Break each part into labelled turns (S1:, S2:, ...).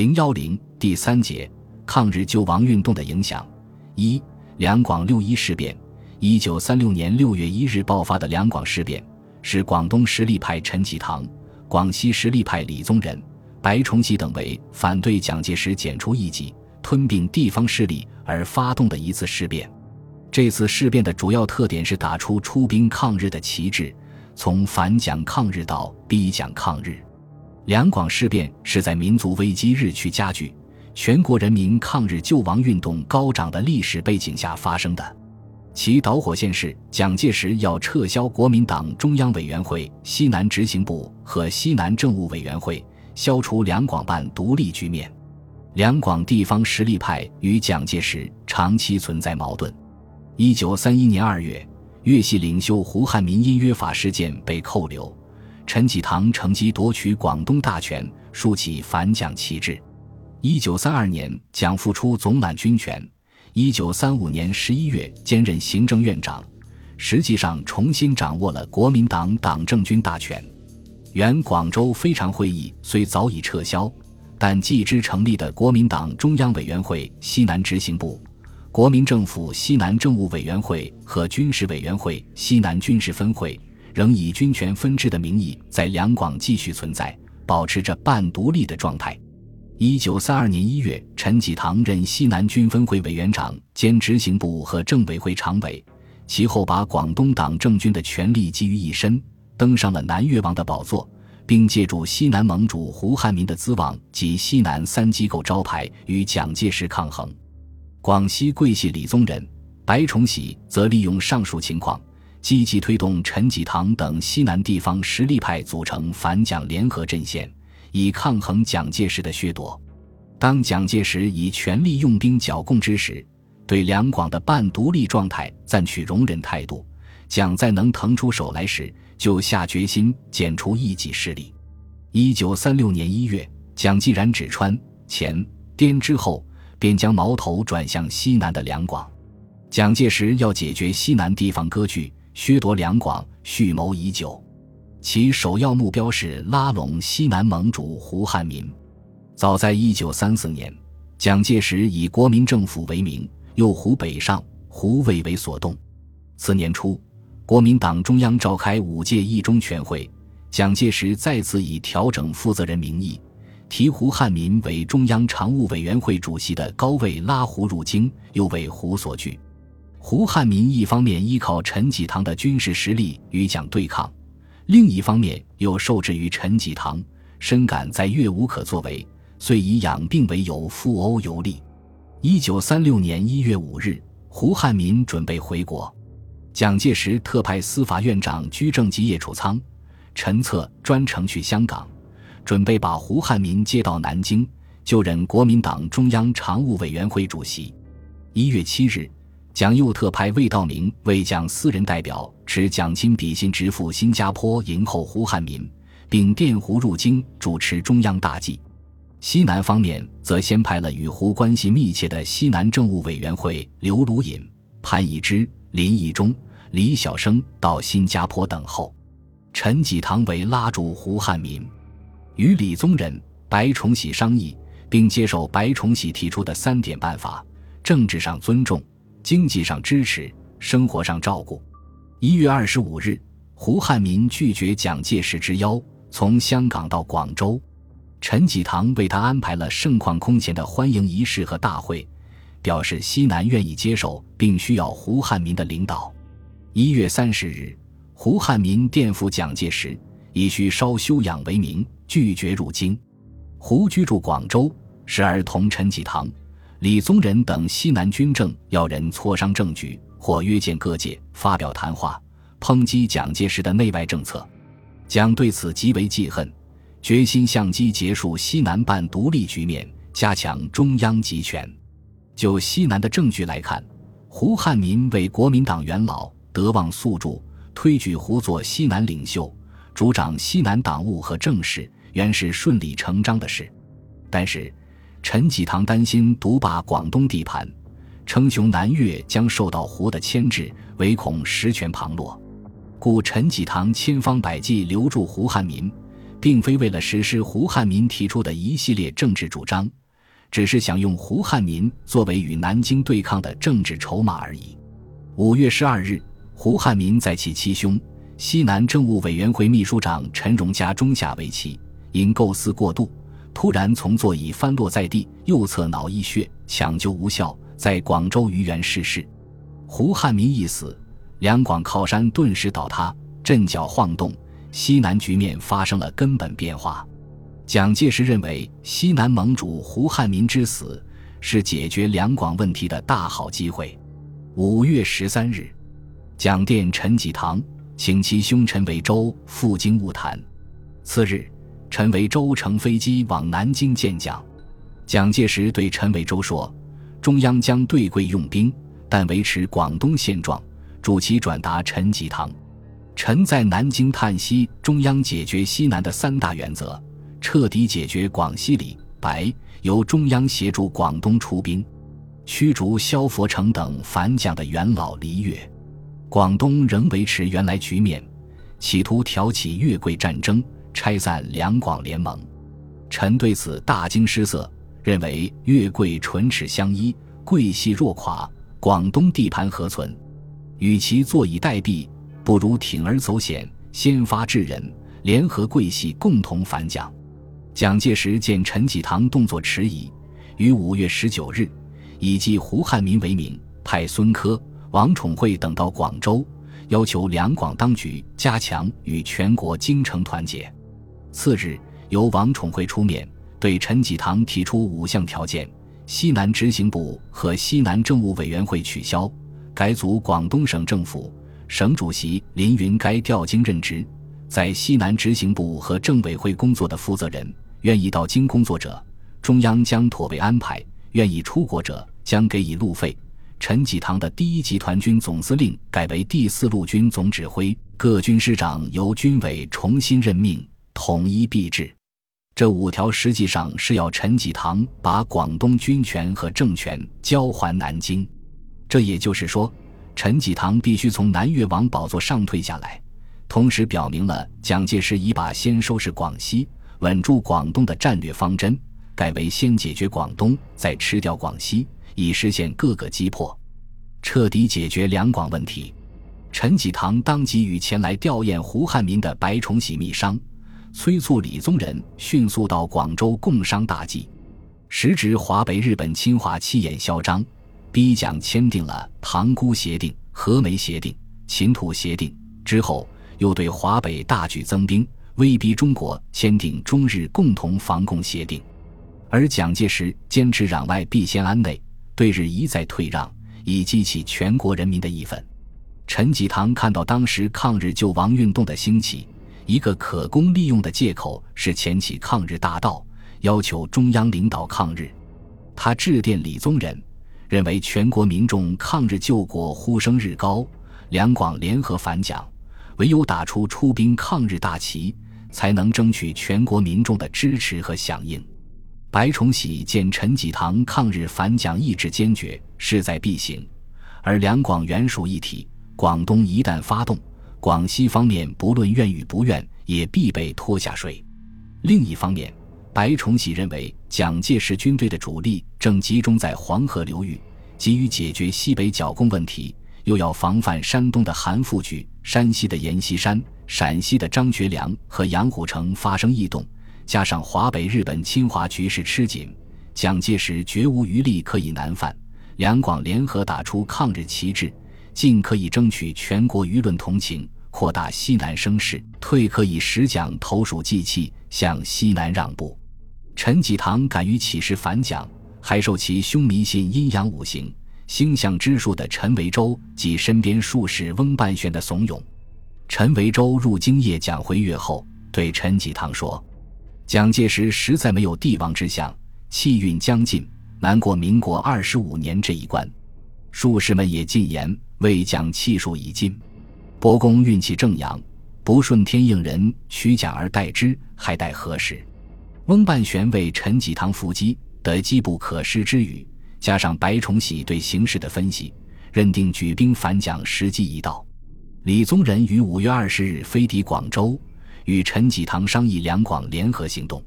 S1: 零幺零第三节抗日救亡运动的影响一两广六一事变，一九三六年六月一日爆发的两广事变，是广东实力派陈济棠、广西实力派李宗仁、白崇禧等为反对蒋介石剪除异己、吞并地方势力而发动的一次事变。这次事变的主要特点是打出出兵抗日的旗帜，从反蒋抗日到逼蒋抗日。两广事变是在民族危机日趋加剧、全国人民抗日救亡运动高涨的历史背景下发生的。其导火线是蒋介石要撤销国民党中央委员会西南执行部和西南政务委员会，消除两广办独立局面。两广地方实力派与蒋介石长期存在矛盾。一九三一年二月，粤系领袖胡汉民因约法事件被扣留。陈济棠乘机夺取广东大权，竖起反蒋旗帜。一九三二年，蒋复出总揽军权。一九三五年十一月，兼任行政院长，实际上重新掌握了国民党党政军大权。原广州非常会议虽早已撤销，但继之成立的国民党中央委员会西南执行部、国民政府西南政务委员会和军事委员会西南军事分会。仍以军权分治的名义在两广继续存在，保持着半独立的状态。一九三二年一月，陈济棠任西南军分会委员长兼执行部和政委会常委，其后把广东党政军的权力集于一身，登上了南越王的宝座，并借助西南盟主胡汉民的资望及西南三机构招牌与蒋介石抗衡。广西桂系李宗仁、白崇禧则利用上述情况。积极推动陈济棠等西南地方实力派组成反蒋联合阵线，以抗衡蒋介石的削夺。当蒋介石以全力用兵剿共之时，对两广的半独立状态暂取容忍态度。蒋在能腾出手来时，就下决心剪除异己势力。一九三六年一月，蒋既然指川、黔、滇之后，便将矛头转向西南的两广。蒋介石要解决西南地方割据。削夺两广，蓄谋已久，其首要目标是拉拢西南盟主胡汉民。早在一九三四年，蒋介石以国民政府为名，诱胡北上，胡未为所动。次年初，国民党中央召开五届一中全会，蒋介石再次以调整负责人名义，提胡汉民为中央常务委员会主席的高位拉胡入京，又为胡所拒。胡汉民一方面依靠陈济棠的军事实力与蒋对抗，另一方面又受制于陈济棠，深感在粤无可作为，遂以养病为由赴欧游历。一九三六年一月五日，胡汉民准备回国，蒋介石特派司法院长居正及叶楚仓、陈策专程去香港，准备把胡汉民接到南京，就任国民党中央常务委员会主席。一月七日。蒋又特派魏道明为蒋私人代表，持蒋钦笔信直赴新加坡迎候胡汉民，并电胡入京主持中央大计。西南方面则先派了与胡关系密切的西南政务委员会刘鲁隐、潘以之、林义忠、李晓生到新加坡等候。陈济棠为拉住胡汉民，与李宗仁、白崇禧商议，并接受白崇禧提出的三点办法：政治上尊重。经济上支持，生活上照顾。一月二十五日，胡汉民拒绝蒋介石之邀，从香港到广州。陈济棠为他安排了盛况空前的欢迎仪式和大会，表示西南愿意接受并需要胡汉民的领导。一月三十日，胡汉民电复蒋介石，以需稍休养为名，拒绝入京。胡居住广州，时而同陈济棠。李宗仁等西南军政要人磋商政局，或约见各界发表谈话，抨击蒋介石的内外政策。蒋对此极为记恨，决心相机结束西南半独立局面，加强中央集权。就西南的政局来看，胡汉民为国民党元老，德望宿助，推举胡做西南领袖，主掌西南党务和政事，原是顺理成章的事。但是。陈济棠担心独霸广东地盘，称雄南粤将受到胡的牵制，唯恐实权旁落，故陈济棠千方百计留住胡汉民，并非为了实施胡汉民提出的一系列政治主张，只是想用胡汉民作为与南京对抗的政治筹码而已。五月十二日，胡汉民在其七兄、西南政务委员会秘书长陈荣家中下围棋，因构思过度，突然从座椅翻落在地，右侧脑溢血，抢救无效，在广州愚园逝世。胡汉民一死，两广靠山顿时倒塌，阵脚晃动。西南局面发生了根本变化。蒋介石认为，西南盟主胡汉民之死是解决两广问题的大好机会。五月十三日，蒋电陈济棠，请其兄陈维洲赴京晤谈。次日，陈维洲乘飞机往南京见蒋。蒋介石对陈维洲说：“中央将对桂用兵，但维持广东现状，主其转达陈济棠。”陈在南京叹息，中央解决西南的三大原则：彻底解决广西李白，由中央协助广东出兵，驱逐萧佛成等反蒋的元老黎越。广东仍维持原来局面，企图挑起粤桂战争，拆散两广联盟。臣对此大惊失色，认为粤桂唇齿相依，桂系若垮，广东地盘何存？与其坐以待毙。不如铤而走险，先发制人，联合桂系共同反蒋。蒋介石见陈济棠动作迟疑，于五月十九日，以继胡汉民为名，派孙科、王宠惠等到广州，要求两广当局加强与全国京城团结。次日，由王宠惠出面，对陈济棠提出五项条件：西南执行部和西南政务委员会取消，改组广东省政府。省主席林云该调京任职，在西南执行部和政委会工作的负责人，愿意到京工作者，中央将妥为安排；愿意出国者，将给予路费。陈济棠的第一集团军总司令改为第四路军总指挥，各军师长由军委重新任命，统一币制。这五条实际上是要陈济棠把广东军权和政权交还南京。这也就是说。陈济棠必须从南越王宝座上退下来，同时表明了蒋介石已把先收拾广西、稳住广东的战略方针改为先解决广东，再吃掉广西，以实现各个击破，彻底解决两广问题。陈济棠当即与前来吊唁胡汉民的白崇禧密商，催促李宗仁迅速到广州共商大计。时值华北日本侵华气焰嚣张。逼蒋签订了《塘沽协定》《和梅协定》《秦土协定》之后，又对华北大举增兵，威逼中国签订中日共同防共协定。而蒋介石坚持攘外必先安内，对日一再退让，以激起全国人民的义愤。陈济棠看到当时抗日救亡运动的兴起，一个可供利用的借口是前起抗日大道，要求中央领导抗日。他致电李宗仁。认为全国民众抗日救国呼声日高，两广联合反蒋，唯有打出出兵抗日大旗，才能争取全国民众的支持和响应。白崇禧见陈济棠抗日反蒋意志坚决，势在必行，而两广原属一体，广东一旦发动，广西方面不论愿与不愿，也必被拖下水。另一方面，白崇禧认为，蒋介石军队的主力正集中在黄河流域，急于解决西北剿共问题，又要防范山东的韩复榘、山西的阎锡山、陕西的张学良和杨虎城发生异动，加上华北日本侵华局势吃紧，蒋介石绝无余力可以南犯。两广联合打出抗日旗帜，进可以争取全国舆论同情。扩大西南声势，退可以使蒋投鼠忌器，向西南让步。陈济棠敢于起事反蒋，还受其兄迷信阴阳五行、星象之术的陈维洲及身边术士翁半玄的怂恿。陈维洲入京谒蒋回粤后，对陈济棠说：“蒋介石实在没有帝王之相，气运将尽，难过民国二十五年这一关。术士们也进言，为蒋气数已尽。”伯公运气正阳，不顺天应人，取奖而代之，还待何时？翁半玄为陈济棠伏击，得机不可失之语，加上白崇禧对形势的分析，认定举兵反蒋时机已到。李宗仁于五月二十日飞抵广州，与陈济棠商议两广联合行动。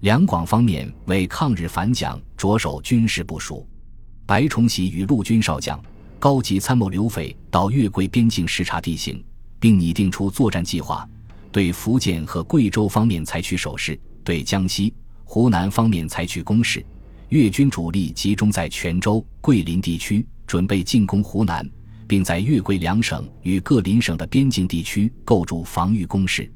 S1: 两广方面为抗日反蒋着手军事部署。白崇禧与陆军少将、高级参谋刘斐到粤桂边境视察地形，并拟定出作战计划。对福建和贵州方面采取守势，对江西、湖南方面采取攻势。粤军主力集中在泉州、桂林地区，准备进攻湖南，并在粤桂两省与各邻省的边境地区构筑防御工事。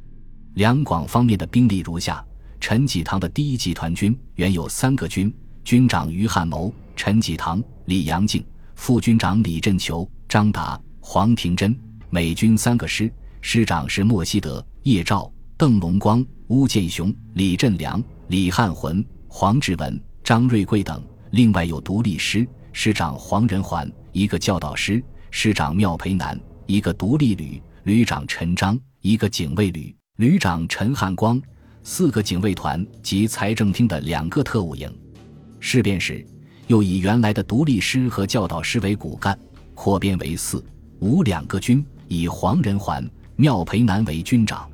S1: 两广方面的兵力如下：陈济棠的第一集团军原有三个军，军长于汉谋、陈济棠、李阳敬，副军长李振球、张达、黄庭珍；美军三个师，师长是莫希德、叶兆、邓龙光、邬建雄、李振良、李汉魂、黄志文。张瑞贵等，另外有独立师师长黄仁环，一个教导师师长廖培南，一个独立旅旅长陈章，一个警卫旅旅长陈汉光，四个警卫团及财政厅的两个特务营。事变时，又以原来的独立师和教导师为骨干，扩编为四五两个军，以黄仁环、廖培南为军长。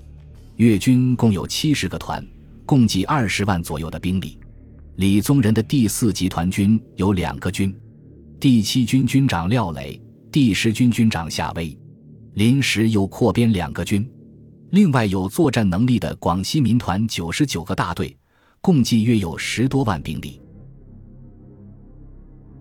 S1: 粤军共有七十个团，共计二十万左右的兵力。李宗仁的第四集团军有两个军，第七军军长廖磊，第十军军长夏威，临时又扩编两个军，另外有作战能力的广西民团九十九个大队，共计约有十多万兵力。